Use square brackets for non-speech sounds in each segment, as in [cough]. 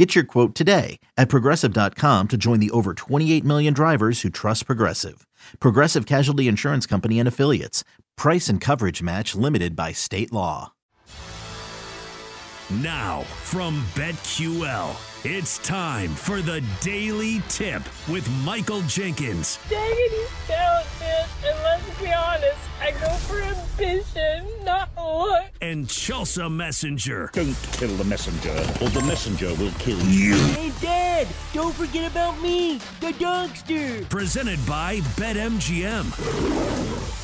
Get your quote today at progressive.com to join the over 28 million drivers who trust Progressive. Progressive Casualty Insurance Company and Affiliates. Price and coverage match limited by state law. Now, from BetQL, it's time for the Daily Tip with Michael Jenkins. Dang it, he's talented. And let's be honest, I go for ambition, not look. And Chelsea Messenger. Don't kill the messenger, or the messenger will kill you. Hey, Dad, don't forget about me, the Donkster. Presented by BetMGM.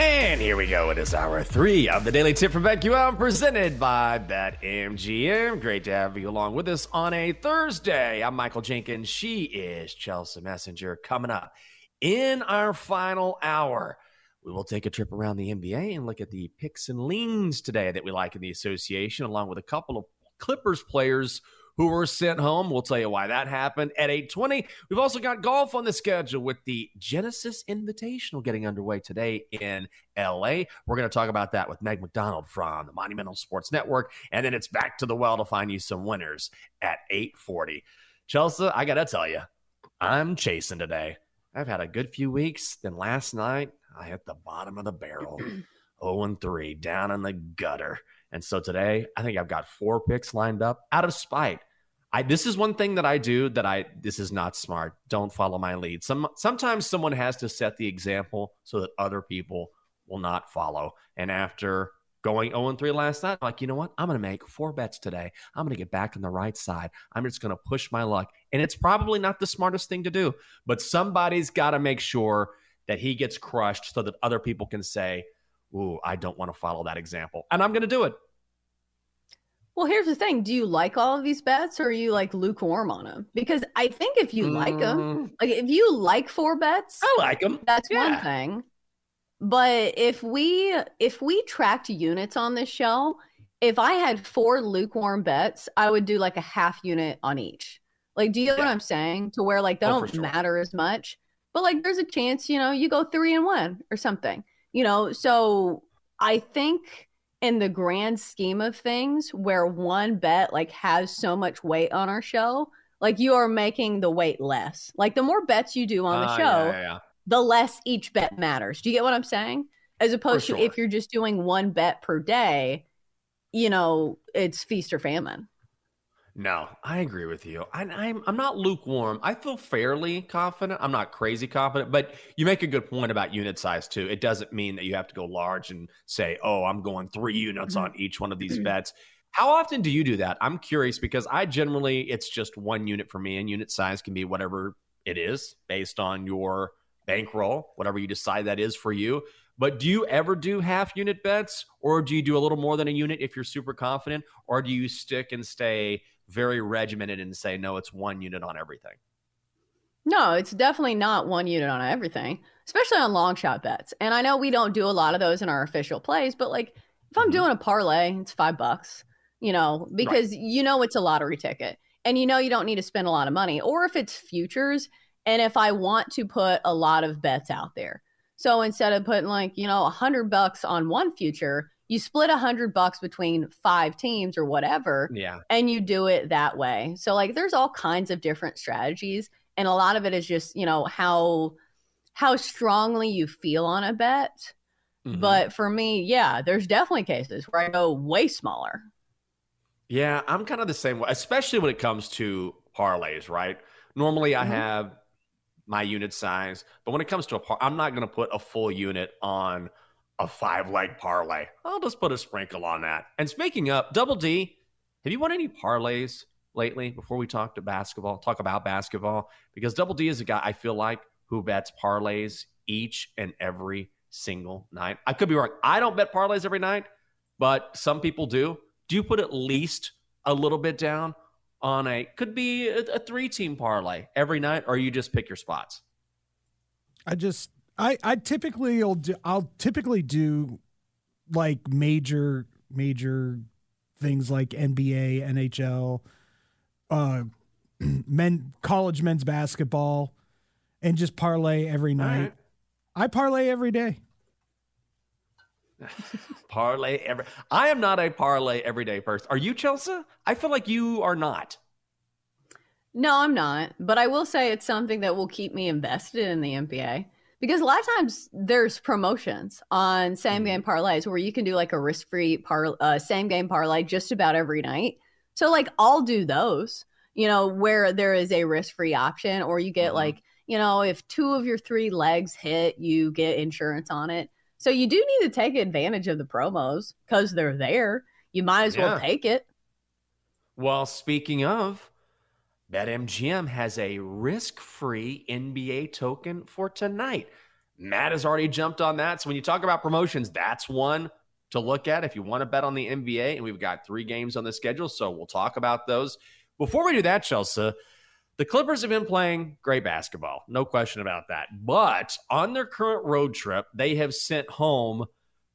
And here we go. It is hour three of the Daily Tip from BetQL, presented by BetMGM. Great to have you along with us on a Thursday. I'm Michael Jenkins. She is Chelsea Messenger. Coming up in our final hour, we will take a trip around the NBA and look at the picks and leans today that we like in the association, along with a couple of Clippers players who were sent home. We'll tell you why that happened at 8:20. We've also got golf on the schedule with the Genesis Invitational getting underway today in LA. We're going to talk about that with Meg McDonald from the Monumental Sports Network, and then it's back to the well to find you some winners at 8:40. Chelsea, I got to tell you, I'm chasing today. I've had a good few weeks. Then last night, I hit the bottom of the barrel. 0 [clears throat] and 3, down in the gutter. And so today, I think I've got four picks lined up out of spite. I this is one thing that I do that I this is not smart. Don't follow my lead. Some sometimes someone has to set the example so that other people will not follow. And after going 0 3 last night, I'm like, you know what? I'm gonna make four bets today. I'm gonna get back on the right side. I'm just gonna push my luck. And it's probably not the smartest thing to do, but somebody's gotta make sure that he gets crushed so that other people can say, Ooh, I don't want to follow that example. And I'm gonna do it. Well, here's the thing. Do you like all of these bets or are you like lukewarm on them? Because I think if you like them, mm. like if you like four bets, I like them. that's Yeah. one thing. But if we if we tracked units on this show, if I had four lukewarm bets, I would do like a half unit on each. Like, do you know what I'm saying? To where like they Oh, don't sure. matter as much. But like there's a chance, you know, you go three and one or something. You know, so I think in the grand scheme of things where one bet like has so much weight on our show like you are making the weight less like the more bets you do on the Ah, show yeah, yeah, yeah. the less each bet matters do you get what i'm saying as opposed sure. to if you're just doing one bet per day you know it's feast or famine No, I agree with you. I, I'm I'm not lukewarm. I feel fairly confident. I'm not crazy confident, but you make a good point about unit size too. It doesn't mean that you have to go large and say, "Oh, I'm going three units mm-hmm. on each one of these mm-hmm. bets." How often do you do that? I'm curious because I generally it's just one unit for me, and unit size can be whatever it is based on your bankroll, whatever you decide that is for you. But do you ever do half unit bets, or do you do a little more than a unit if you're super confident, or do you stick and stay very regimented and say no, it's one unit on everything? no it's definitely not one unit on everything especially on long shot bets and i know we don't do a lot of those in our official plays but like if i'm Mhm. doing a parlay it's five bucks you know because you know it's a lottery ticket and you know you don't need to spend a lot of money or if it's futures and if i want to put a lot of bets out there so instead of putting like you know a hundred bucks on one future you split a hundred bucks between five teams or whatever Yeah. and you do it that way. So like there's all kinds of different strategies and a lot of it is just, you know, how how strongly you feel on a bet. Mhm. But for me, yeah, there's definitely cases where I go way smaller. Yeah, I'm kind of the same way, especially when it comes to parlays, right? Normally I Mhm. have my unit size, but when it comes to a par, I'm not going to put a full unit on a five leg parlay. I'll just put a sprinkle on that. And speaking up, Double D, have you won any parlays lately before we talk to basketball, talk about basketball? Because Double D is a guy I feel like who bets parlays each and every single night. I could be wrong. I don't bet parlays every night, but some people do. Do you put at least a little bit down on a could be a, a three team parlay every night, or you just pick your spots? I just I I typically will do I'll typically do like major major things like NBA, NHL, uh [clears throat] men college men's basketball and just parlay every night. right. I parlay every day. [laughs] parlay every. I am not a parlay everyday person. Are you, Chelsea? I feel like you are not. No, I'm not. But I will say it's something that will keep me invested in the NBA because a lot of times there's promotions on same game parlays where you can do like a risk free par uh, same game parlay just about every night. So like I'll do those, you know, where there is a risk free option, or you get Mhm. like you know if two of your three legs hit, you get insurance on it. So you do need to take advantage of the promos because they're there. You might as well take it. Well, speaking of, BetMGM has a risk free NBA token for tonight. Matt has already jumped on that. So when you talk about promotions, that's one to look at if you want to bet on the NBA. And we've got three games on the schedule. So we'll talk about those. Before we do that, Chelsea, the Clippers have been playing great basketball. No question about that. But on their current road trip, they have sent home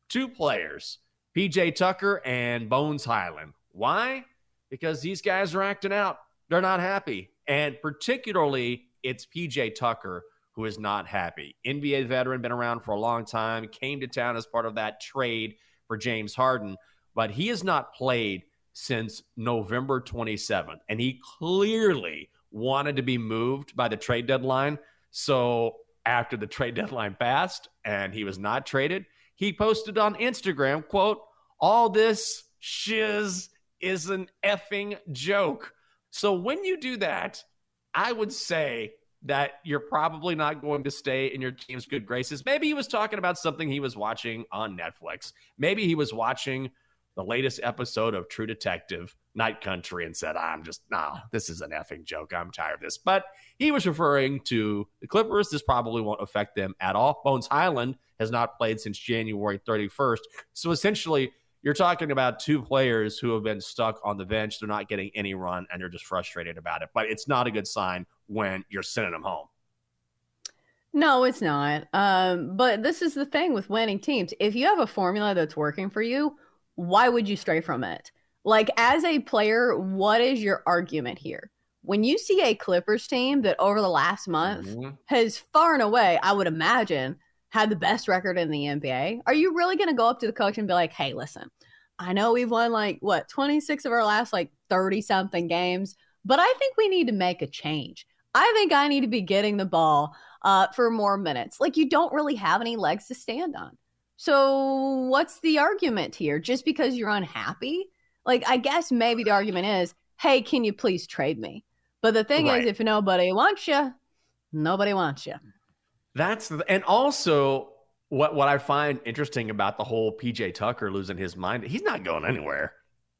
two players, PJ Tucker and Bones Hyland. Why? Because these guys are acting out. They're not happy. And particularly, it's PJ Tucker who is not happy. NBA veteran, been around for a long time, came to town as part of that trade for James Harden, but he has not played since November 27th. And he clearly wanted to be moved by the trade deadline. So after the trade deadline passed and he was not traded, he posted on Instagram, quote, all this shiz is an effing joke. So when you do that, I would say that you're probably not going to stay in your team's good graces. Maybe he was talking about something he was watching on Netflix. Maybe he was watching the latest episode of True Detective Night Country and said, I'm just, nah, this is an effing joke. I'm tired of this. But he was referring to the Clippers. This probably won't affect them at all. Bones Hyland has not played since January 31st. So essentially, you're talking about two players who have been stuck on the bench. They're not getting any run and they're just frustrated about it. But it's not a good sign when you're sending them home. No, it's not. Um, but this is the thing with winning teams. If you have a formula that's working for you, why would you stray from it? Like, as a player, what is your argument here? When you see a Clippers team that over the last month Mhm. has far and away, I would imagine, had the best record in the NBA, are you really going to go up to the coach and be like, hey, listen, I know we've won like, what, 26 of our last like 30 something games, but I think we need to make a change. I think I need to be getting the ball uh, for more minutes. Like, you don't really have any legs to stand on. So, what's the argument here? Just because you're unhappy? Like, I guess maybe the argument is, hey, can you please trade me? But the thing Right. is, if nobody wants you, nobody wants you. That's the, and also what what I find interesting about the whole PJ Tucker losing his mind, he's not going anywhere.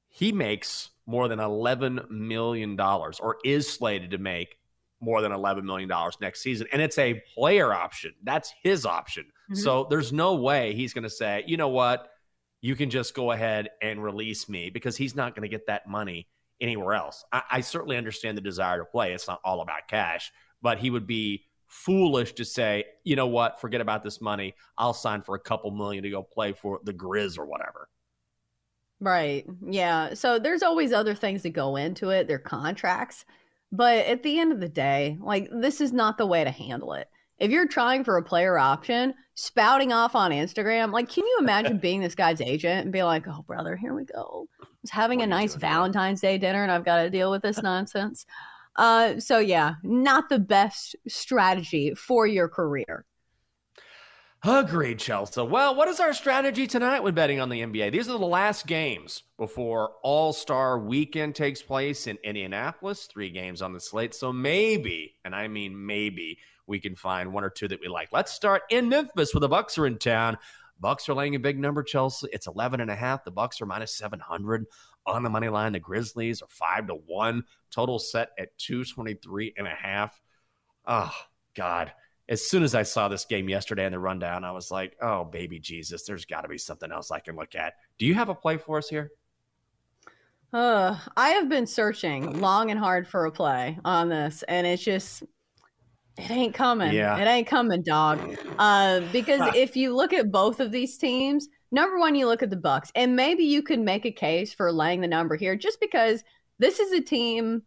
He makes more than eleven million dollars, or is slated to make more than eleven million dollars next season, and it's a player option. That's his option. Mhm. So there's no way he's going to say, you know what, you can just go ahead and release me because he's not going to get that money anywhere else. I, I certainly understand the desire to play. It's not all about cash, but he would be foolish to say, you know what, forget about this money. I'll sign for a couple million to go play for the Grizz or whatever. Right. Yeah. So there's always other things that go into it, their contracts. But at the end of the day, like this is not the way to handle it. If you're trying for a player option, spouting off on Instagram, like can you imagine being this guy's agent and be like, "Oh, brother, here we go. I was having What a nice doing here?" Valentine's Day dinner and I've got to deal with this nonsense." Uh, so yeah, not the best strategy for your career. Agreed, Chelsea. Well, what is our strategy tonight when betting on the NBA? These are the last games before All Star Weekend takes place in Indianapolis. Three games on the slate. So maybe, and I mean maybe, we can find one or two that we like. Let's start in Memphis where the Bucks are in town. Bucks are laying a big number, Chelsea. It's 11 and a half. The Bucks are minus 700 on the money line. The Grizzlies are 5 to 1. Total set at 223 and a half. Oh, God as soon as I saw this game yesterday in the rundown, I was like, oh, baby Jesus, there's got to be something else I can look at. Do you have a play for us here? Uh, I have been searching long and hard for a play on this, and it's just It ain't coming. Yeah. It ain't coming, dog. Uh, because if you look at both of these teams, number one, you look at the Bucks, and maybe you could make a case for laying the number here, just because this is a team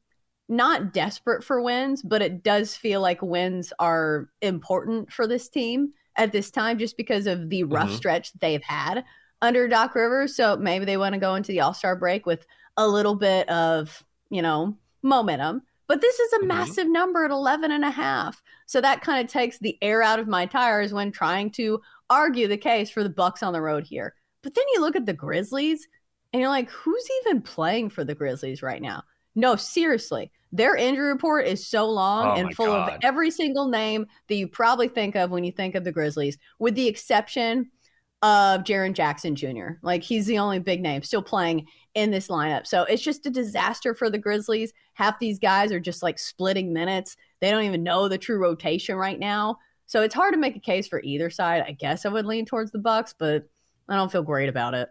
not desperate for wins, but it does feel like wins are important for this team at this time, just because of the rough Mhm. stretch that they've had under Doc Rivers. So maybe they want to go into the All Star break with a little bit of, you know, momentum. But this is a Mhm. massive number at 11 and a half. So that kind of takes the air out of my tires when trying to argue the case for the Bucks on the road here. But then you look at the Grizzlies and you're like, who's even playing for the Grizzlies right now? No, seriously. Their injury report is so long Oh and full of every single name that you probably think of when you think of the Grizzlies, with the exception of Jaren Jackson Jr. Like he's the only big name still playing in this lineup. So it's just a disaster for the Grizzlies. Half these guys are just like splitting minutes. They don't even know the true rotation right now. So it's hard to make a case for either side. I guess I would lean towards the Bucks, but I don't feel great about it.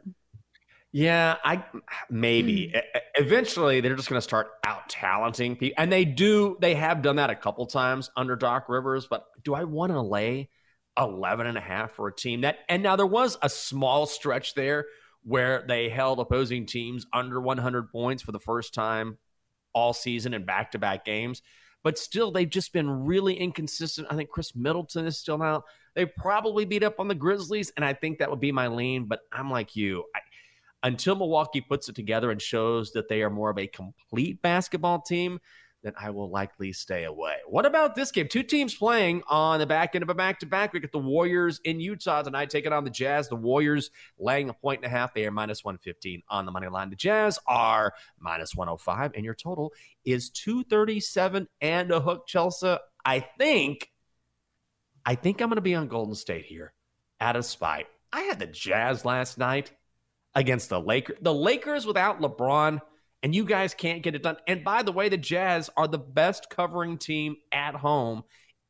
Yeah, I maybe hmm. e- eventually they're just going to start out talenting people, and they do. They have done that a couple times under Doc Rivers. But do I want to lay 11 and a half for a team that? And now there was a small stretch there where they held opposing teams under 100 points for the first time all season in back-to-back games. But still, they've just been really inconsistent. I think Khris Middleton is still out. They probably beat up on the Grizzlies, and I think that would be my lean. But I'm like you. I, until Milwaukee puts it together and shows that they are more of a complete basketball team, then I will likely stay away. What about this game? Two teams playing on the back end of a back to back. We get the Warriors in Utah tonight taking on the Jazz. The Warriors laying a point and a half. They are minus 115 on the money line. The Jazz are minus 105, and your total is 237 and a hook, Chelsea. I think, I think I'm going to be on Golden State here out of spite. I had the Jazz last night against the Lakers. The Lakers without LeBron, and you guys can't get it done. And by the way, the Jazz are the best covering team at home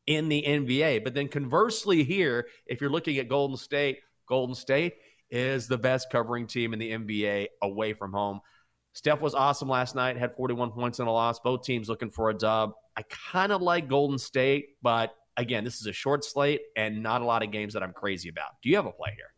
in the NBA. But then conversely, here, if you're looking at Golden State, Golden State is the best covering team in the NBA away from home. Steph was awesome last night, had 41 points in a loss. Both teams looking for a dub. I kind of like Golden State, but again, this is a short slate and not a lot of games that I'm crazy about. Do you have a play here?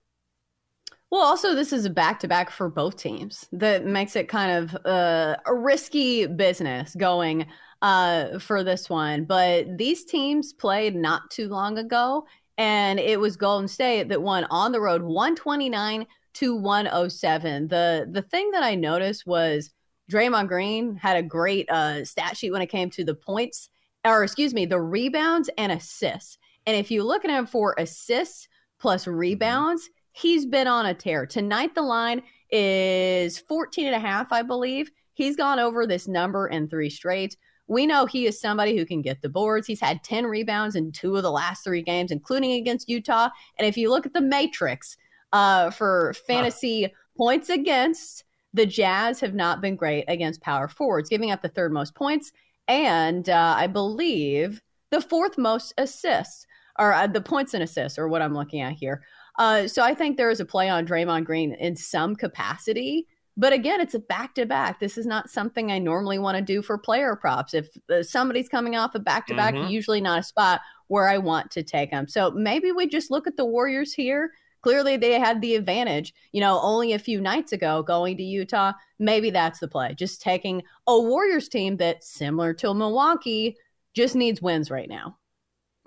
Well, also, this is a back to back for both teams that makes it kind of uh, a risky business going uh, for this one. But these teams played not too long ago, and it was Golden State that won on the road 129 to 107. The, the thing that I noticed was Draymond Green had a great uh, stat sheet when it came to the points, or excuse me, the rebounds and assists. And if you look at him for assists plus rebounds, he's been on a tear. Tonight, the line is 14 and a half, I believe. He's gone over this number in three straight. We know he is somebody who can get the boards. He's had 10 rebounds in two of the last three games, including against Utah. And if you look at the matrix uh, for fantasy points against, the Jazz have not been great against power forwards, giving up the third most points and uh, I believe the fourth most assists, or uh, the points and assists, or what I'm looking at here. Uh, so I think there is a play on Draymond Green in some capacity. But again, it's a back to back. This is not something I normally want to do for player props. If uh, somebody's coming off a back to back, Mhm. usually not a spot where I want to take them. So maybe we just look at the Warriors here. Clearly, they had the advantage, you know, only a few nights ago going to Utah. Maybe that's the play. Just taking a Warriors team that, similar to Milwaukee, just needs wins right now.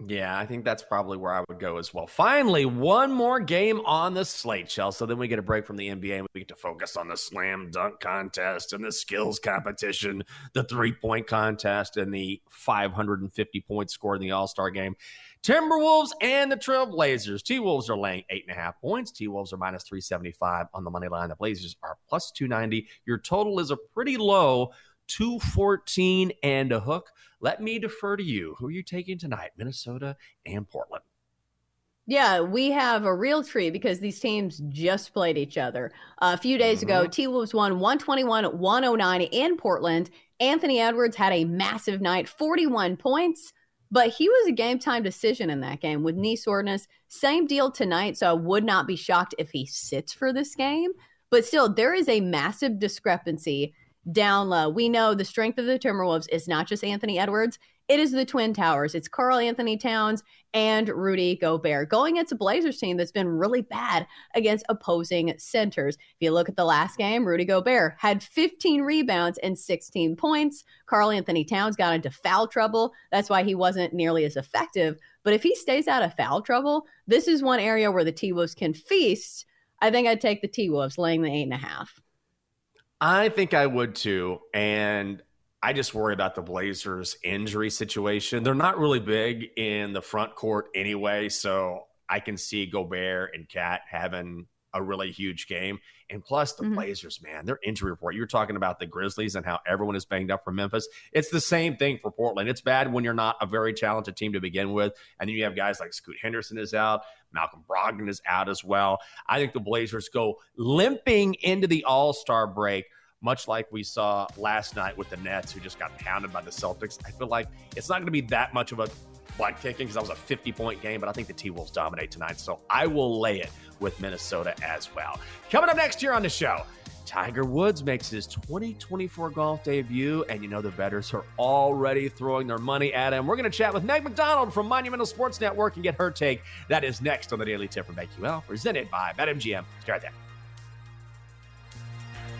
Yeah, I think that's probably where I would go as well. Finally, one more game on the slate, Chelsea. So then we get a break from the NBA and we get to focus on the slam dunk contest and the skills competition, the three point contest, and the 550 points scored in the All Star game. Timberwolves and the Trailblazers. T Wolves are laying eight and a half points. T Wolves are minus 375 on the money line. The Blazers are plus 290. Your total is a pretty low 214 and a hook. Let me defer to you. Who are you taking tonight? Minnesota and Portland. Yeah, we have a real tree because these teams just played each other. a few days ago, mm-hmm. T Wolves won 121 109 in Portland. Anthony Edwards had a massive night, 41 points, but he was a game time decision in that game with knee soreness. Same deal tonight, so I would not be shocked if he sits for this game. But still, there is a massive discrepancy down low. We know the strength of the Timberwolves is not just Anthony Edwards, It is the Twin Towers. It's Karl-Anthony Towns and Rudy Gobert going against a Blazers team that's been really bad against opposing centers. If you look at the last game, Rudy Gobert had 15 rebounds and 16 points. Karl-Anthony Towns got into foul trouble. That's why he wasn't nearly as effective. But if he stays out of foul trouble, this is one area where the T Wolves can feast. I think I'd take the T Wolves laying the eight and a half. I think I would too. And I just worry about the Blazers' injury situation. They're not really big in the front court anyway, so I can see Gobert and KAT having a really huge game. And plus, the mm-hmm. Blazers, man, their injury report. You were talking about the Grizzlies and how everyone is banged up for Memphis. It's the same thing for Portland. It's bad when you're not a very talented team to begin with. And then you have guys like Scoot Henderson is out, Malcolm Brogdon is out as well. I think the Blazers go limping into the All Star break much like we saw last night with the Nets, who just got pounded by the Celtics. I feel like it's not going to be that much of a blood kicking because that was a 50 point game, but I think the T Wolves dominate tonight. So I will lay it with Minnesota as well. Coming up next year on the show. Tiger Woods makes his 2024 golf debut, and you know the bettors are already throwing their money at him. We're going to chat with Meg McDonald from Monumental Sports Network and get her take. That is next on the Daily Tip from BetQL, presented by BetMGM. Start there.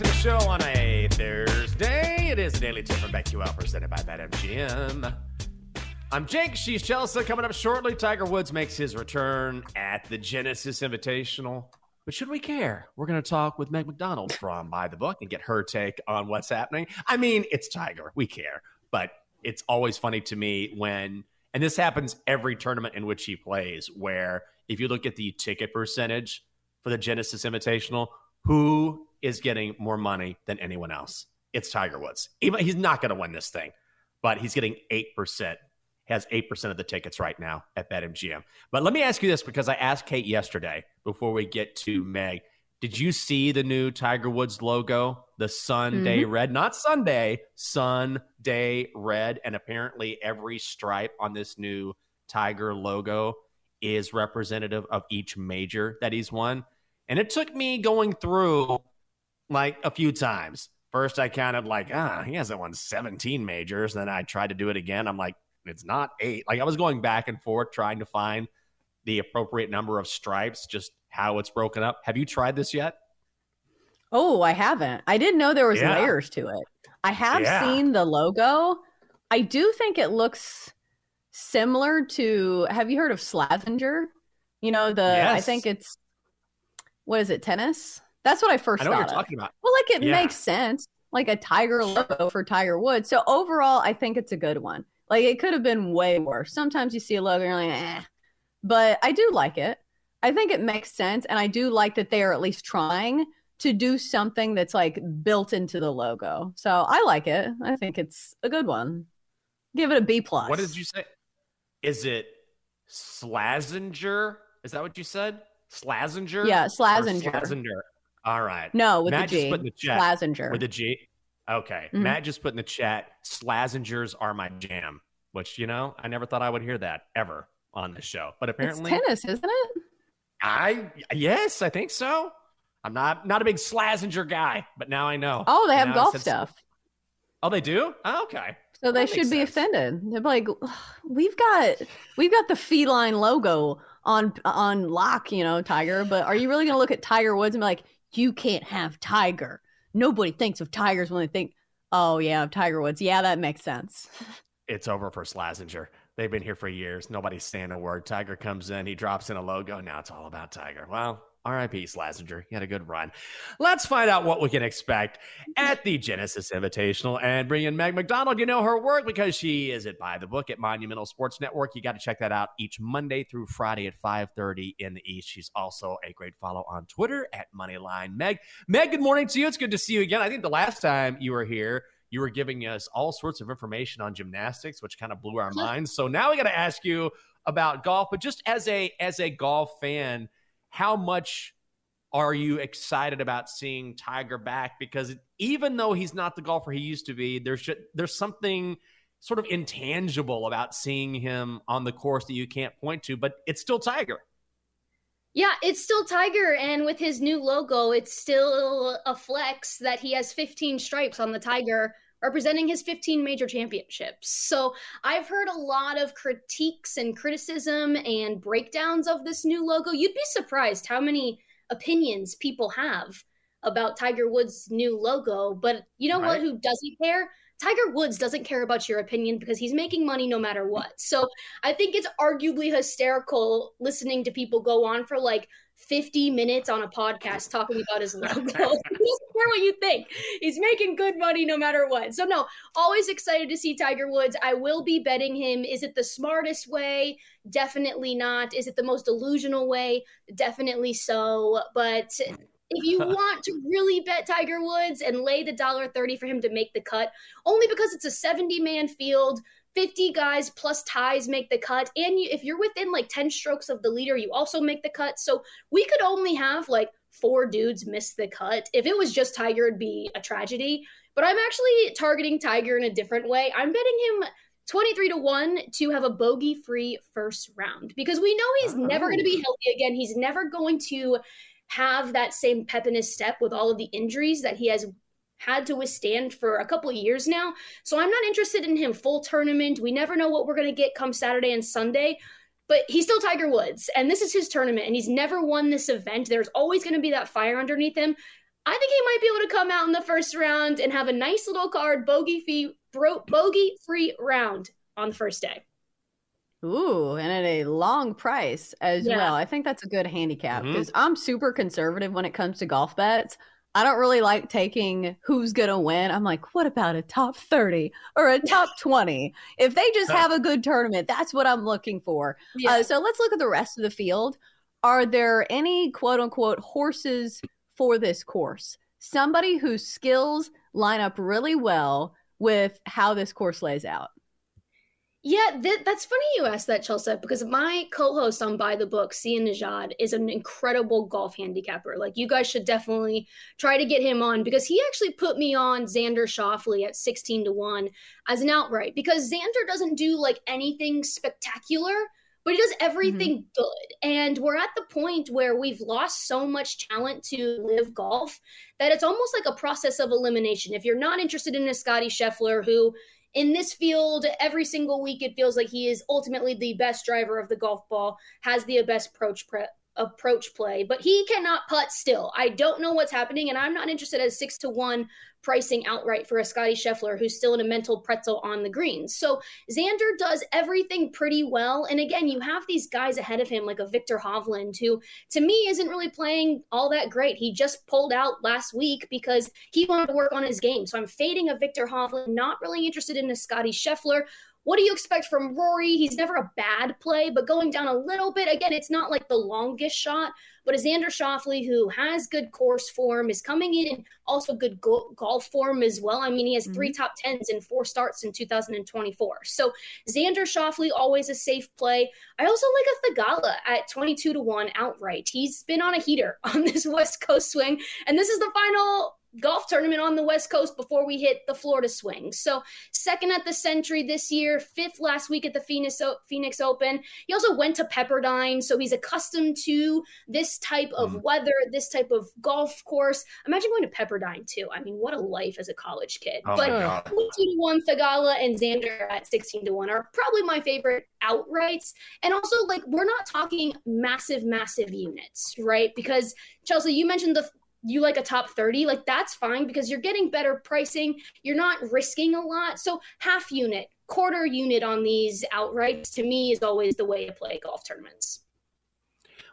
To the show on a Thursday. It is a daily tip from BetQL presented by BetMGM. I'm Jake. She's Chelsea. Coming up shortly, Tiger Woods makes his return at the Genesis Invitational. But should we care? We're going to talk with Meg McDonald from By the Book and get her take on what's happening. I mean, it's Tiger. We care. But it's always funny to me when, and this happens every tournament in which he plays, where if you look at the ticket percentage for the Genesis Invitational, who is getting more money than anyone else. It's Tiger Woods. Even he's not going to win this thing, but he's getting 8%. Has 8% of the tickets right now at BetMGM. But let me ask you this because I asked Kate yesterday before we get to Meg. Did you see the new Tiger Woods logo? The Sunday mm-hmm. red, not Sunday, Sunday red. And apparently, every stripe on this new Tiger logo is representative of each major that he's won. And it took me going through like a few times. First, I counted like, ah, he hasn't won 17 majors. Then I tried to do it again. I'm like, it's not eight. Like I was going back and forth trying to find the appropriate number of stripes, just how it's broken up. Have you tried this yet? Oh, I haven't. I didn't know there was yeah. layers to it. I have yeah. seen the logo. I do think it looks similar to have you heard of Slazenger? You know, the yes. I think it's what is it, tennis? That's what I first I know thought. What you're talking about. Well, like it yeah. makes sense, like a tiger logo for Tiger Woods. So overall, I think it's a good one. Like it could have been way worse. Sometimes you see a logo and you're like, eh. But I do like it. I think it makes sense, and I do like that they are at least trying to do something that's like built into the logo. So I like it. I think it's a good one. Give it a B plus. What did you say? Is it Slazenger? Is that what you said? Slazenger? Yeah, Slazenger. Slazenger. All right. No, with Matt the G. Just put in the chat, Slazenger. With the G. Okay. Mm-hmm. Matt just put in the chat, Slazengers are my jam, which, you know, I never thought I would hear that ever on this show. But apparently it's tennis, isn't it? I yes, I think so. I'm not not a big Slazenger guy, but now I know. Oh, they have now golf stuff. Oh, they do? Oh, okay. So they should be sense. offended. They're like, we've got we've got the feline logo on on lock, you know, Tiger. But are you really going to look at Tiger Woods and be like, you can't have Tiger? Nobody thinks of Tigers when they think, oh yeah, Tiger Woods. Yeah, that makes sense. It's over for Slazenger. They've been here for years. Nobody's saying a word. Tiger comes in, he drops in a logo. Now it's all about Tiger. Well, RIP Slazenger. He had a good run. Let's find out what we can expect at the Genesis Invitational and bring in Meg McDonald. You know her work because she is at By the Book at Monumental Sports Network. You got to check that out each Monday through Friday at 5:30 in the East. She's also a great follow on Twitter at Moneyline Meg. Meg, good morning to you. It's good to see you again. I think the last time you were here, you were giving us all sorts of information on gymnastics, which kind of blew our minds. So now we got to ask you about golf, but just as a as a golf fan, how much are you excited about seeing Tiger back? Because even though he's not the golfer he used to be, there's just, there's something sort of intangible about seeing him on the course that you can't point to, but it's still Tiger. Yeah, it's still Tiger, and with his new logo, it's still a flex that he has 15 stripes on the Tiger representing his 15 major championships. So I've heard a lot of critiques and criticism and breakdowns of this new logo. You'd be surprised how many opinions people have about Tiger Woods' new logo. But you know right. what? Who doesn't care? Tiger Woods doesn't care about your opinion because he's making money no matter what. So I think it's arguably hysterical listening to people go on for like 50 minutes on a podcast talking about his logo. care [laughs] what you think. He's making good money no matter what. So no, always excited to see Tiger Woods. I will be betting him. Is it the smartest way? Definitely not. Is it the most delusional way? Definitely so. But if you [laughs] want to really bet Tiger Woods and lay the dollar 30 for him to make the cut, only because it's a 70 man field, 50 guys plus ties make the cut. And you, if you're within like 10 strokes of the leader, you also make the cut. So we could only have like four dudes miss the cut. If it was just Tiger, it'd be a tragedy. But I'm actually targeting Tiger in a different way. I'm betting him 23 to 1 to have a bogey free first round because we know he's oh. never going to be healthy again. He's never going to have that same pep in his step with all of the injuries that he has had to withstand for a couple of years now. So I'm not interested in him full tournament. We never know what we're going to get come Saturday and Sunday. But he's still Tiger Woods, and this is his tournament, and he's never won this event. There's always going to be that fire underneath him. I think he might be able to come out in the first round and have a nice little card bogey free, bogey free round on the first day. Ooh, and at a long price as yeah. well. I think that's a good handicap because mm-hmm. I'm super conservative when it comes to golf bets. I don't really like taking who's going to win. I'm like, what about a top 30 or a top [laughs] 20? If they just have a good tournament, that's what I'm looking for. Yeah. Uh, so let's look at the rest of the field. Are there any quote unquote horses for this course? Somebody whose skills line up really well with how this course lays out. Yeah, th- that's funny you asked that, Chelsea, because my co-host on By the Book, Sia Nejad, is an incredible golf handicapper. Like, you guys should definitely try to get him on because he actually put me on Xander Schauffele at 16 to 1 as an outright because Xander doesn't do like anything spectacular, but he does everything mm-hmm. good. And we're at the point where we've lost so much talent to LIV Golf that it's almost like a process of elimination. If you're not interested in a Scotty Scheffler who in this field, every single week, it feels like he is ultimately the best driver of the golf ball, has the best approach approach play, but he cannot putt still. I don't know what's happening, and I'm not interested as six to one pricing outright for a Scotty Scheffler who's still in a mental pretzel on the greens. So Xander does everything pretty well. And again, you have these guys ahead of him, like a Viktor Hovland, who to me isn't really playing all that great. He just pulled out last week because he wanted to work on his game. So I'm fading a Viktor Hovland, not really interested in a Scotty Scheffler. What do you expect from Rory? He's never a bad play, but going down a little bit, again, it's not like the longest shot. But a Xander Schauffele, who has good course form, is coming in and also good go- golf form as well. I mean, he has mm-hmm. three top tens in four starts in 2024. So Xander Schauffele, always a safe play. I also like a Theegala at 22 to 1 outright. He's been on a heater [laughs] on this West Coast swing. And this is the final golf tournament on the West Coast before we hit the Florida swing. So, second at the Sentry this year, fifth last week at the Phoenix, Phoenix Open. He also went to Pepperdine, so he's accustomed to this type of mm. weather, this type of golf course. Imagine going to Pepperdine too. I mean, what a life as a college kid. Oh but 22 to 1 Theegala and Xander at 16 to 1 are probably my favorite outrights. And also, like, we're not talking massive, massive units, right? Because Chelsea, you mentioned the you like a top 30 like that's fine because you're getting better pricing. You're not risking a lot. So half unit quarter unit on these outrights to me is always the way to play golf tournaments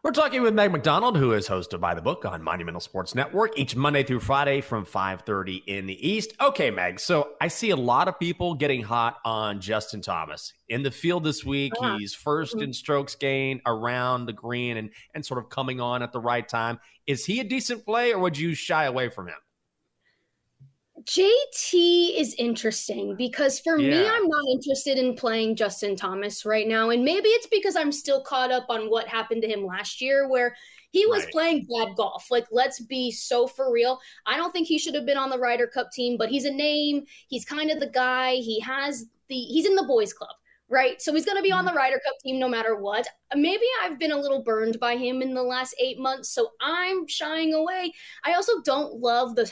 we're talking with Meg McDonald, who is hosted by the book on Monumental Sports Network each Monday through Friday from 5:30 in the East. Okay, Meg. So I see a lot of people getting hot on Justin Thomas in the field this week. Yeah. He's first mm-hmm. in strokes gain around the green and and sort of coming on at the right time. Is he a decent play, or would you shy away from him? JT is interesting because for me, I'm not interested in playing Justin Thomas right now. And maybe it's because I'm still caught up on what happened to him last year, where he was Right. playing bad golf. Like, let's be so for real. I don't think he should have been on the Ryder Cup team, but he's a name. He's kind of the guy. He has the, he's in the boys' club. Right. So he's going to be on mm-hmm. the Ryder Cup team no matter what. Maybe I've been a little burned by him in the last eight months. So I'm shying away. I also don't love the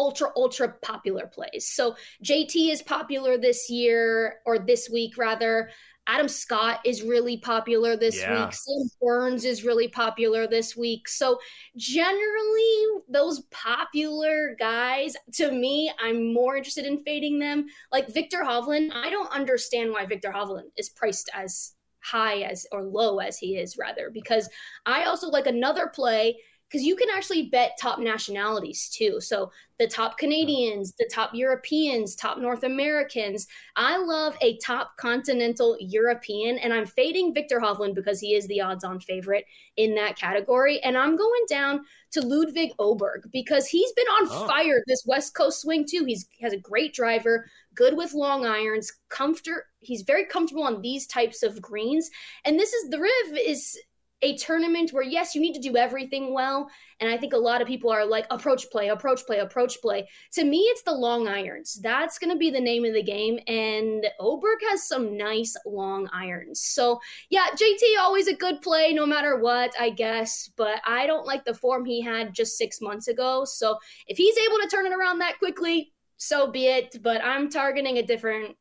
ultra ultra popular plays. So JT is popular this year or this week rather. Adam Scott is really popular this Yeah. week. Sam Burns is really popular this week. So generally those popular guys to me I'm more interested in fading them. Like Viktor Hovland, I don't understand why Viktor Hovland is priced as high as or low as he is rather because I also like another play because you can actually bet top nationalities too. So the top Canadians, the top Europeans, top North Americans. I love a top continental European, and I'm fading Viktor Hovland because he is the odds on favorite in that category. And I'm going down to Ludvig Åberg because he's been on Oh. fire this West Coast swing too. He's has a great driver, good with long irons, comfort. He's very comfortable on these types of greens. And this is the Riv is a tournament where yes, you need to do everything well. And I think a lot of people are like approach play, approach play, approach play. To me, it's the long irons. That's going to be the name of the game. And Åberg has some nice long irons. So yeah, JT always a good play no matter what, I guess. But I don't like the form he had just six months ago. So if he's able to turn it around that quickly, so be it. But I'm targeting a different,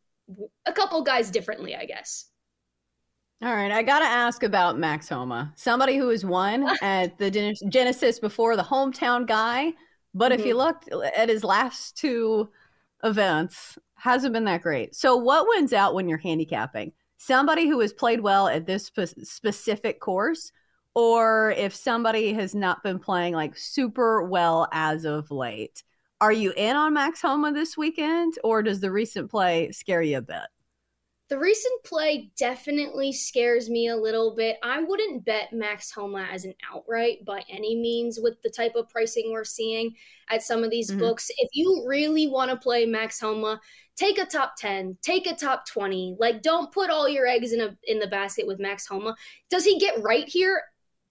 a couple guys differently, I guess. All right, I got to ask about Max Homa, somebody who has won [laughs] at the Genesis before, the hometown guy. But if you mm-hmm. looked uh, at his last two events, hasn't been that great. So, what wins out when you're handicapping? Somebody who has played well at this spe- specific course, or if somebody has not been playing like super well as of late? Are you in on Max Homa this weekend, or does the recent play scare you a bit? The recent play definitely scares me a little bit. I wouldn't bet Max Homa as an outright by any means with the type of pricing we're seeing at some of these Mhm. books. If you really want to play Max Homa, take a top 10, take a top 20. Like don't put all your eggs in a in the basket with Max Homa. Does he get right here?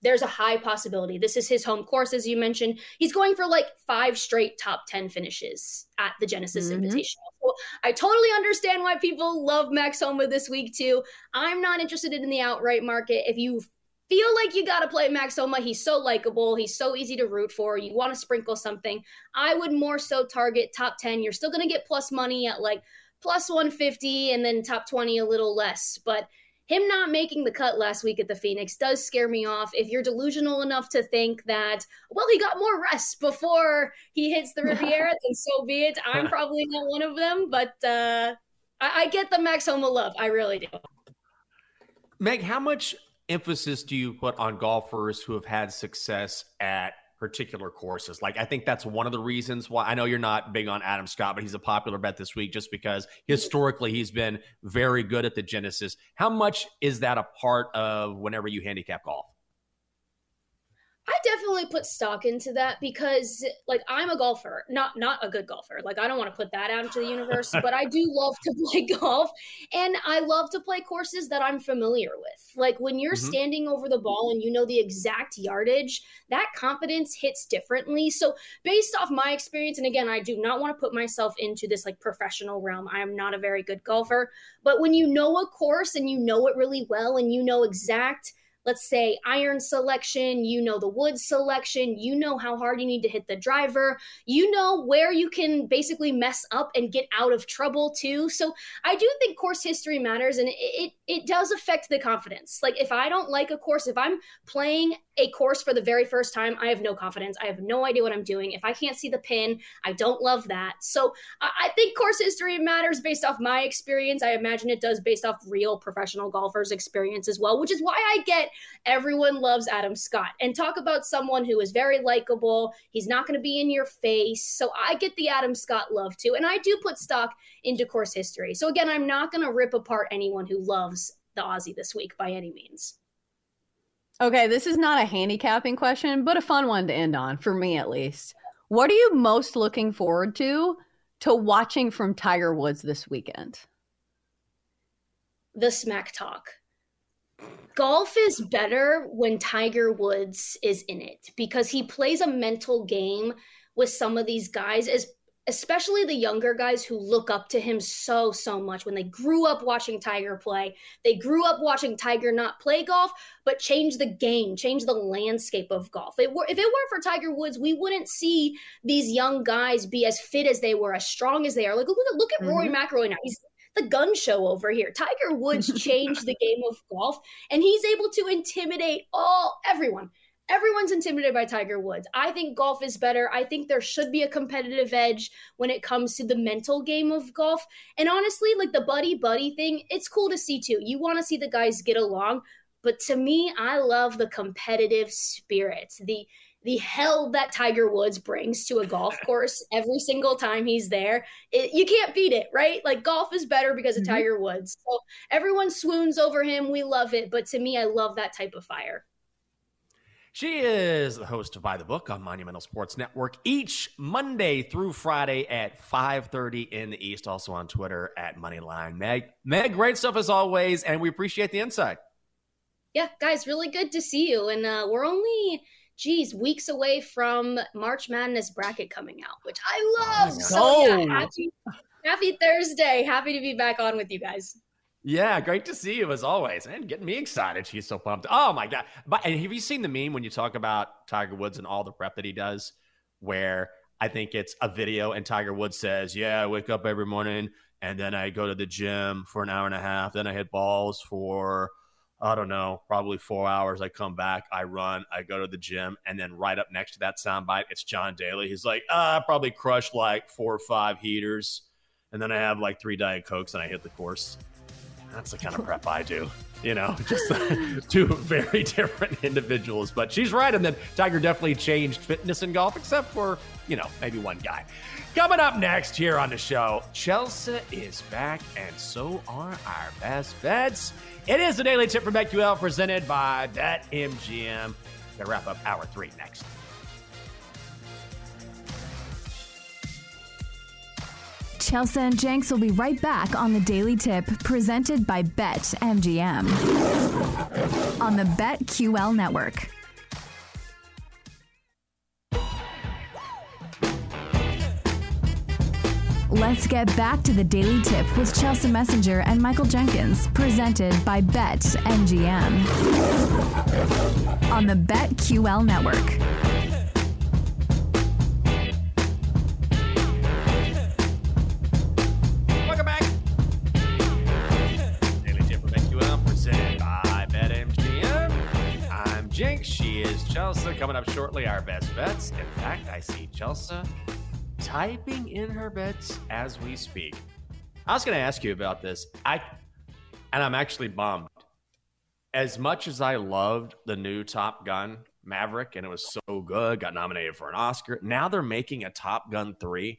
There's a high possibility. This is his home course, as you mentioned. He's going for like five straight top 10 finishes at the Genesis Mhm. Invitational. So I totally understand why people love Max Homa this week too. I'm not interested in the outright market. If you feel like you got to play Max Homa, he's so likable, he's so easy to root for. You want to sprinkle something. I would more so target top 10. You're still going to get plus money at like plus 150 and then top 20 a little less, but him not making the cut last week at the Phoenix does scare me off. If you're delusional enough to think that, well, he got more rest before he hits the Riviera, then so be it. I'm [laughs] probably not one of them, but uh, I, I get the Max Homa love. I really do. Meg, how much emphasis do you put on golfers who have had success at particular courses? Like, I think that's one of the reasons why I know you're not big on Adam Scott, but he's a popular bet this week just because historically he's been very good at the Genesis. How much is that a part of whenever you handicap golf? I definitely put stock into that because like I'm a golfer, not not a good golfer. Like I don't want to put that out into the universe, but I do love to [laughs] play golf and I love to play courses that I'm familiar with. Like when you're Mhm. standing over the ball and you know the exact yardage, that confidence hits differently. So based off my experience and again, I do not want to put myself into this like professional realm. I am not a very good golfer, but when you know a course and you know it really well and you know exact let's say iron selection, you know the wood selection, you know how hard you need to hit the driver, you know where you can basically mess up and get out of trouble too. So I do think course history matters and it it, does affect the confidence. Like if I don't like a course, if I'm playing a course for the very first time, I have no confidence. I have no idea what I'm doing. If I can't see the pin, I don't love that. So I think course history matters based off my experience. I imagine it does based off real professional golfers' experience as well, which is why I get everyone loves Adam Scott. And talk about someone who is very likable. He's not going to be in your face. So I get the Adam Scott love too. And I do put stock into course history. So again, I'm not going to rip apart anyone who loves the Aussie this week by any means. Okay, this is not a handicapping question, but a fun one to end on, for me at least. What are you most looking forward to to watching from Tiger Woods this weekend? The smack talk. Golf is better when Tiger Woods is in it because he plays a mental game with some of these guys as especially the younger guys who look up to him so so much when they grew up watching Tiger play. They grew up watching Tiger not play golf, but change the game, change the landscape of golf. It were, if it weren't for Tiger Woods, we wouldn't see these young guys be as fit as they were, as strong as they are. Like look at look at mm-hmm. Rory McIlroy now. He's the gun show over here. Tiger Woods [laughs] changed the game of golf, and he's able to intimidate all everyone everyone's intimidated by Tiger Woods. I think golf is better. I think there should be a competitive edge when it comes to the mental game of golf. And honestly, like the buddy buddy thing, it's cool to see too. You want to see the guys get along, but to me, I love the competitive spirit. The the hell that Tiger Woods brings to a golf [laughs] course every single time he's there. It, you can't beat it, right? Like golf is better because of mm-hmm. Tiger Woods. So everyone swoons over him. We love it, but to me I love that type of fire. She is the host of By the Book on Monumental Sports Network each Monday through Friday at 5:30 in the East. Also on Twitter at Moneyline Meg. Meg, great stuff as always, and we appreciate the insight. Yeah, guys, really good to see you. And uh, we're only, geez, weeks away from March Madness bracket coming out, which I oh love. Oh, so yeah, happy, happy Thursday. Happy to be back on with you guys. Yeah, great to see you as always, and getting me excited. She's so pumped. Oh my god! But and have you seen the meme when you talk about Tiger Woods and all the prep that he does, where I think it's a video and Tiger Woods says, "Yeah, I wake up every morning and then I go to the gym for an hour and a half, then I hit balls for I don't know, probably four hours. I come back, I run, I go to the gym, and then right up next to that soundbite, it's John Daly. He's like, ah, I probably crush like four or five heaters, and then I have like three Diet Cokes and I hit the course that's the kind of prep I do. You know, [laughs] just [laughs] two very different individuals. But she's right. And then Tiger definitely changed fitness in golf, except for, you know, maybe one guy. Coming up next here on the show, Chelsea is back, and so are our best bets. It is the Daily Tip from BetQL presented by BetMGM. Gonna wrap up hour three next. Chelsea and Jenks will be right back on the Daily Tip presented by Bet MGM on the BetQL network. Let's get back to the Daily Tip with Chelsea Messenger and Michael Jenkins, presented by Bet MGM on the BetQL network. Welcome back. Daily Tip BetQL, presented by. I'm Jenks. She is Chelsea coming up shortly. Our best bets. In fact, I see Chelsea typing in her bets as we speak. I was going to ask you about this. I and I'm actually bummed. As much as I loved the new Top Gun Maverick and it was so good, got nominated for an Oscar. Now they're making a Top Gun 3.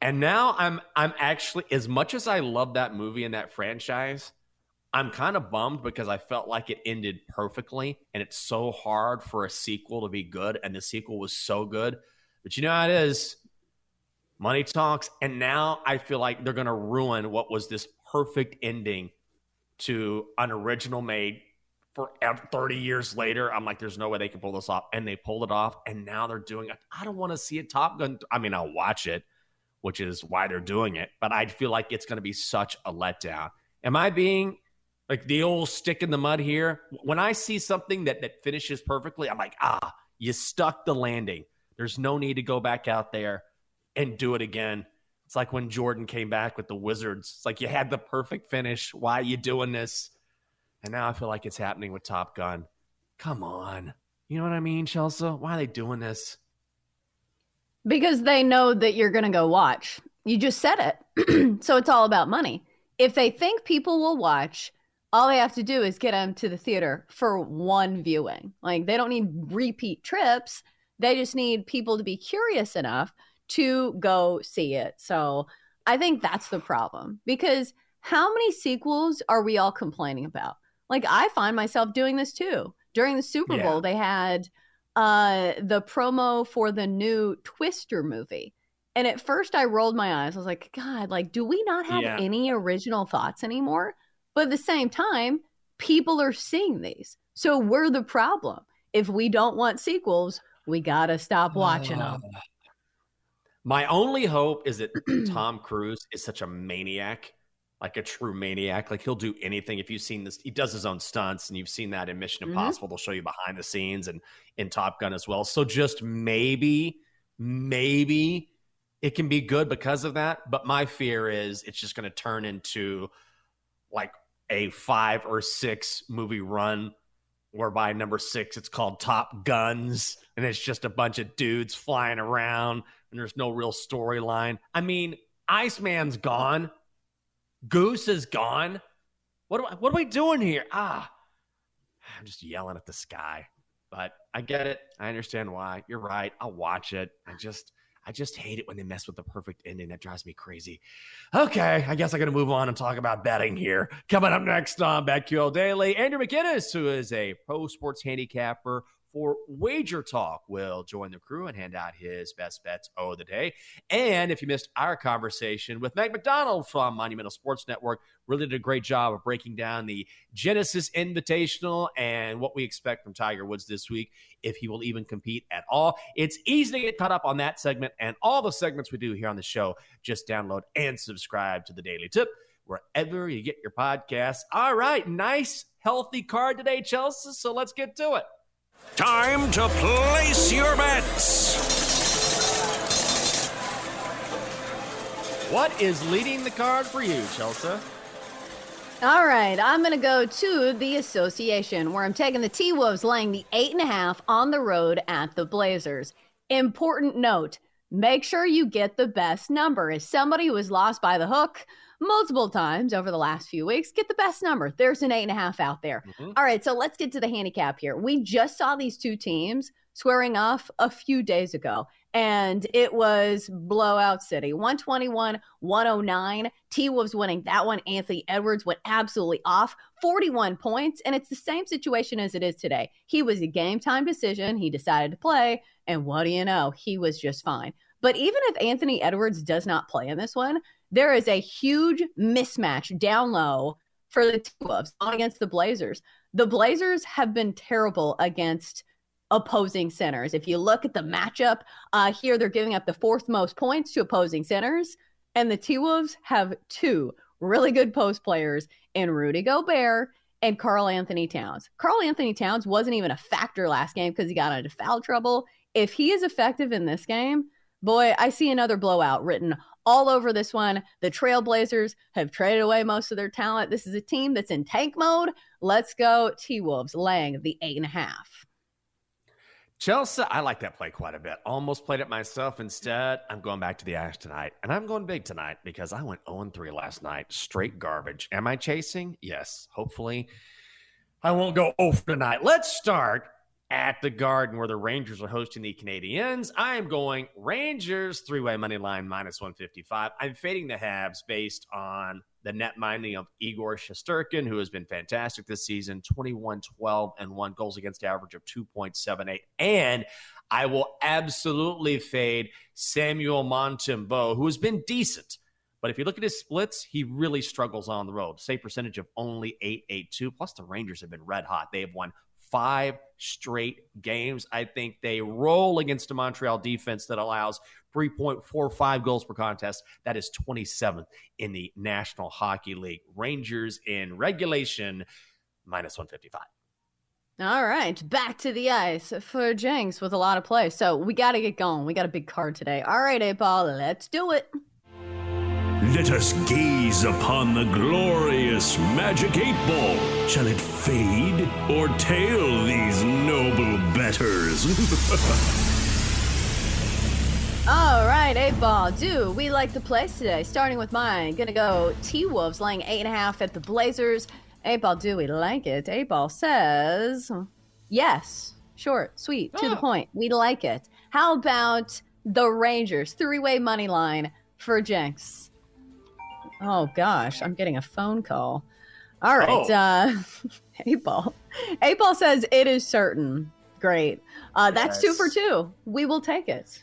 And now I'm I'm actually as much as I love that movie and that franchise, I'm kind of bummed because I felt like it ended perfectly and it's so hard for a sequel to be good and the sequel was so good. But you know how it is. Money talks and now I feel like they're going to ruin what was this perfect ending to an original made for 30 years later. I'm like there's no way they can pull this off and they pulled it off and now they're doing it. I don't want to see a Top Gun. I mean, I'll watch it, which is why they're doing it, but I feel like it's going to be such a letdown. Am I being like the old stick in the mud here. When I see something that that finishes perfectly, I'm like, ah, you stuck the landing. There's no need to go back out there and do it again. It's like when Jordan came back with the Wizards. It's like you had the perfect finish. Why are you doing this? And now I feel like it's happening with Top Gun. Come on. You know what I mean, Chelsea? Why are they doing this? Because they know that you're going to go watch. You just said it. [clears throat] so it's all about money. If they think people will watch, all they have to do is get them to the theater for one viewing. Like they don't need repeat trips. They just need people to be curious enough to go see it. So I think that's the problem because how many sequels are we all complaining about? Like I find myself doing this too. During the Super Bowl, yeah. they had uh the promo for the new Twister movie. And at first I rolled my eyes. I was like, God, like, do we not have Yeah. any original thoughts anymore? But at the same time, people are seeing these. So we're the problem. If we don't want sequels, we got to stop watching them. My only hope is that [clears throat] Tom Cruise is such a maniac, like a true maniac. Like he'll do anything. If you've seen this, he does his own stunts, and you've seen that in Mission Mhm. Impossible. They'll show you behind the scenes and in Top Gun as well. So just maybe, maybe it can be good because of that. But my fear is it's just going to turn into like a five or six movie run whereby number six it's called top guns and it's just a bunch of dudes flying around and there's no real storyline. I mean iceman's gone. Goose is gone. What, I- what are we doing here? Ah i'm just yelling at the sky but i get it. I understand why. You're right. I'll watch it. I just i just hate it when they mess with the perfect ending that drives me crazy Okay, I guess I got to move on and talk about betting here. Coming up next on BetQL Daily, Andrew McGinnis, who is a pro sports handicapper for Wager Talk, will join the crew and hand out his best bets of the day. And if you missed our conversation with Meg McDonald from Monumental Sports Network, really did a great job of breaking down the Genesis Invitational and what we expect from Tiger Woods this week, if he will even compete at all. It's easy to get caught up on that segment and all the segments we do here on the show. Just download and subscribe to the Daily Tip wherever you get your podcasts. All right, nice, healthy card today, Chelsea. So let's get to it. Time to place your bets. What is leading the card for you, Chelsea? All right, I'm going to go to the association where I'm taking the T Wolves laying the eight and a half on the road at the Blazers. Important note make sure you get the best number. As somebody who was lost by the hook multiple times over the last few weeks, get the best number. There's an eight and a half out there. Mm-hmm. All right, so let's get to the handicap here. We just saw these two teams swearing off a few days ago, and it was blowout city 121 109. T Wolves winning that one. Anthony Edwards went absolutely off 41 points, and it's the same situation as it is today. He was a game time decision. He decided to play, and what do you know? He was just fine. But even if Anthony Edwards does not play in this one, there is a huge mismatch down low for the T Wolves on against the Blazers. The Blazers have been terrible against opposing centers. If you look at the matchup uh, here, they're giving up the fourth most points to opposing centers, and the T Wolves have two really good post players in Rudy Gobert and Karl-Anthony Towns. Karl-Anthony Towns wasn't even a factor last game because he got into foul trouble. If he is effective in this game, boy, I see another blowout written all over this one. The Trailblazers have traded away most of their talent. This is a team that's in tank mode. Let's go, T Wolves, laying the eight and a half. Chelsea, I like that play quite a bit. Almost played it myself. Instead, I'm going back to the Ash tonight. And I'm going big tonight because I went 0 3 last night. Straight garbage. Am I chasing? Yes. Hopefully, I won't go oh over tonight. Let's start at the Garden where the Rangers are hosting the Canadiens. I am going Rangers three way money line minus 155. I'm fading the Habs based on the netminding of Igor Shesterkin, who has been fantastic this season 21 12 and 1 goals against average of 2.78. And I will absolutely fade Samuel Montembeault, who has been decent. But if you look at his splits, he really struggles on the road. Save percentage of only 882. Plus, the Rangers have been red hot. They have won five straight games. I think they roll against a Montreal defense that allows 3.45 goals per contest. That is 27th in the National Hockey League. Rangers in regulation, minus 155. All right, back to the ice for Jenks with a lot of play. So we got to get going. We got a big card today. All right, A ball, let's do it. Let us gaze upon the glorious magic eight ball. Shall it fade or tail these noble betters? [laughs] All right, eight ball. Do we like the place today? Starting with mine, gonna go T Wolves laying eight and a half at the Blazers. Eight ball, do we like it? Eight ball says yes. Short, sweet, to the oh. point. We like it. How about the Rangers? Three way money line for Jenks. Oh gosh, I'm getting a phone call. All right, Oh. uh, eight ball. Eight ball says it is certain. Great. Uh, that's two for two. We will take it.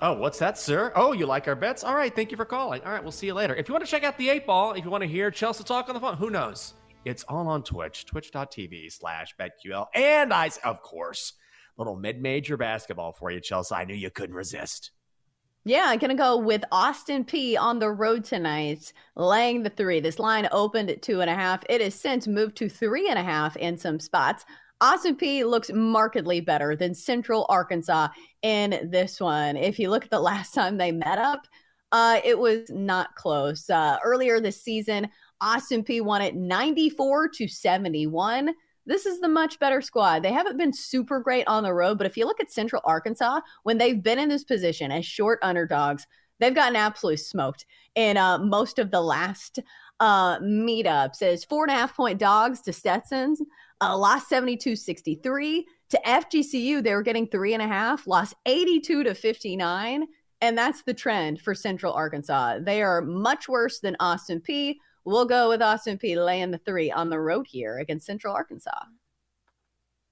Oh, what's that, sir? Oh, you like our bets? All right, thank you for calling. All right, we'll see you later. If you want to check out the eight ball, if you want to hear Chelsea talk on the phone, who knows? It's all on Twitch, twitch.tv slash BetQL. And I, of course, little mid major basketball for you, Chelsea. I knew you couldn't resist. Yeah, I'm gonna go with Austin Peay on the road tonight, laying the three. This line opened at two and a half. It has since moved to three and a half in some spots. Austin Peay looks markedly better than Central Arkansas in this one. If you look at the [laughs] last time they met up, uh, it was not close. Uh, earlier this season, Austin Peay won it 94 to 71 this is the much better squad. They haven't been super great on the road, but if you look at Central Arkansas, when they've been in this position as short underdogs, they've gotten absolutely smoked in uh, most of the last uh, meetups as four and a half point dogs to Stetson's, uh, lost 72 63. To FGCU, they were getting three and a half, lost 82 to 59. And that's the trend for Central Arkansas. They are much worse than Austin Peay We'll go with Austin Peay laying the three on the road here against Central Arkansas.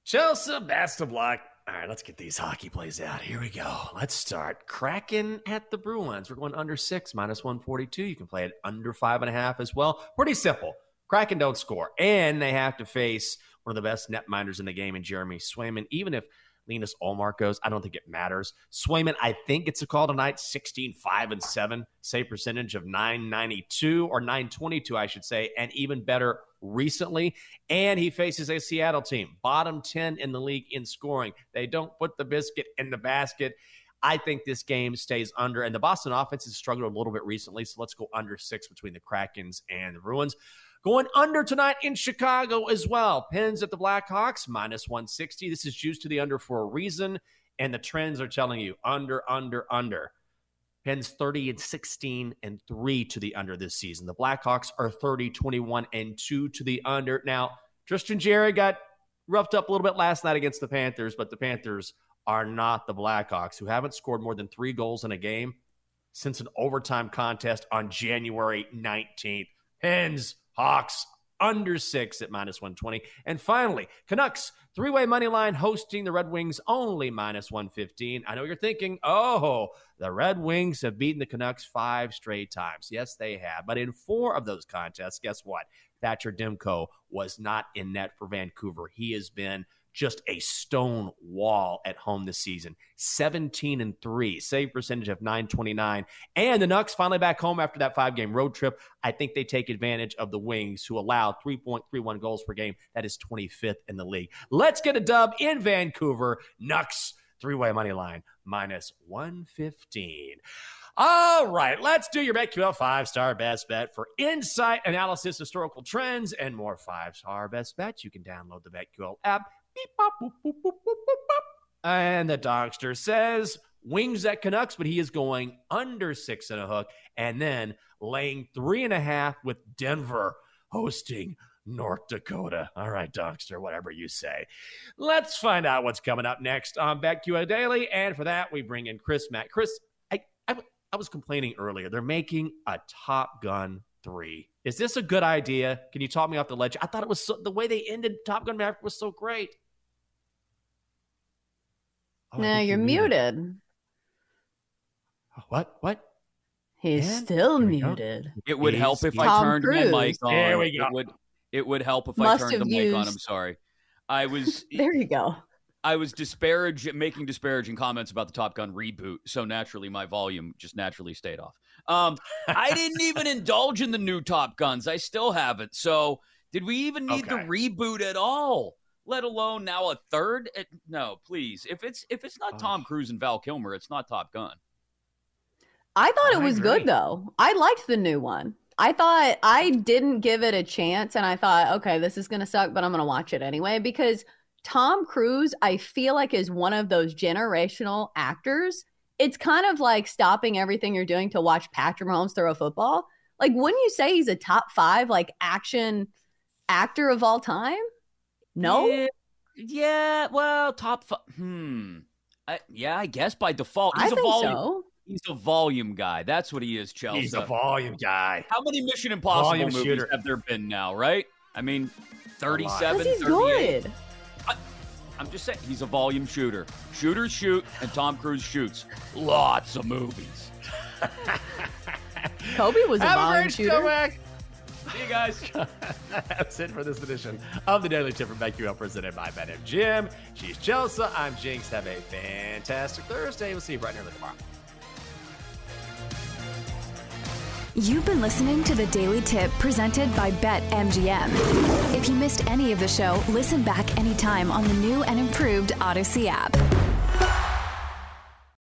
Chelsea, luck. All right, let's get these hockey plays out. Here we go. Let's start. Kraken at the Bruins. We're going under six, minus 142. You can play it under five and a half as well. Pretty simple. Kraken don't score, and they have to face one of the best netminders in the game in Jeremy Swayman. Even if Linus Ullmark goes. I don't think it matters. Swayman, I think it's a call tonight 16, 5, and 7. Save percentage of 992 or 922, I should say, and even better recently. And he faces a Seattle team, bottom 10 in the league in scoring. They don't put the biscuit in the basket. I think this game stays under, and the Boston offense has struggled a little bit recently. So let's go under six between the Krakens and the Bruins. Going under tonight in Chicago as well. Pens at the Blackhawks, minus 160. This is juiced to the under for a reason. And the trends are telling you under, under, under. Pens 30 and 16 and 3 to the under this season. The Blackhawks are 30, 21 and 2 to the under. Now, Tristan Jarry got roughed up a little bit last night against the Panthers, but the Panthers are not the Blackhawks, who haven't scored more than three goals in a game since an overtime contest on January 19th. Pens Hawks under six at minus 120. And finally, Canucks three way money line hosting the Red Wings only minus 115. I know you're thinking, oh, the Red Wings have beaten the Canucks five straight times. Yes, they have. But in four of those contests, guess what? Thatcher Demko was not in net for Vancouver. He has been just a stone wall at home this season. 17 and 3, save percentage of 929. And the Nucks finally back home after that five game road trip. I think they take advantage of the Wings, who allow 3.31 goals per game. That is 25th in the league. Let's get a dub in Vancouver. Nucks, three way money line, minus 115. All right, let's do your BetQL five star best bet for insight, analysis, historical trends, and more five star best bets. You can download the BetQL app Beep, bop, boop, boop, boop, and the Donkster says wings at Canucks, but he is going under six and a hook and then laying three and a half with Denver hosting North Dakota. All right, Donkster, whatever you say. Let's find out what's coming up next on BetQL Daily. And for that, we bring in Chris Matt. Chris, I, I, I was complaining earlier. They're making a Top Gun 3. Is this a good idea? Can you talk me off the ledge? I thought it was so, the way they ended Top Gun Maverick was so great. Oh, no, you're muted. muted. Oh, what? What? He's and? still muted. It would He's, help if Tom I turned Cruise. my mic on. There we go. It would, it would help if Must I turned the mic on. I'm sorry. I was. [laughs] there you go. I was disparage making disparaging comments about the Top Gun reboot, so naturally my volume just naturally stayed off. Um, I [laughs] didn't even indulge in the new Top Guns. I still haven't. So, did we even need okay. the reboot at all? Let alone now a third? It, no, please. If it's if it's not Tom Cruise and Val Kilmer, it's not Top Gun. I thought it was agree. good though. I liked the new one. I thought I didn't give it a chance, and I thought, okay, this is gonna suck, but I'm gonna watch it anyway because Tom Cruise, I feel like, is one of those generational actors. It's kind of like stopping everything you're doing to watch Patrick Mahomes throw a football. Like, wouldn't you say he's a top five like action actor of all time? No. Yeah, yeah well, top five. Hmm. I, yeah, I guess by default, he's I a volume. So. He's a volume guy. That's what he is, Chelsea. He's a volume guy. How many Mission Impossible volume movies shooter. have there been now? Right? I mean, thirty-seven. He's good. I'm just saying, he's a volume shooter. Shooters shoot, and Tom Cruise shoots. Lots of movies. [laughs] Kobe was a Have a volume great shooter. show, Mac. See you guys. [laughs] That's it for this edition of the Daily Tip from BetQL presented by BetMGM. She's Chelsea. I'm Jenks. Have a fantastic Thursday. We'll see you bright and early tomorrow. You've been listening to the Daily Tip presented by BetMGM. If you missed any of the show, listen back anytime on the new and improved Audacy app.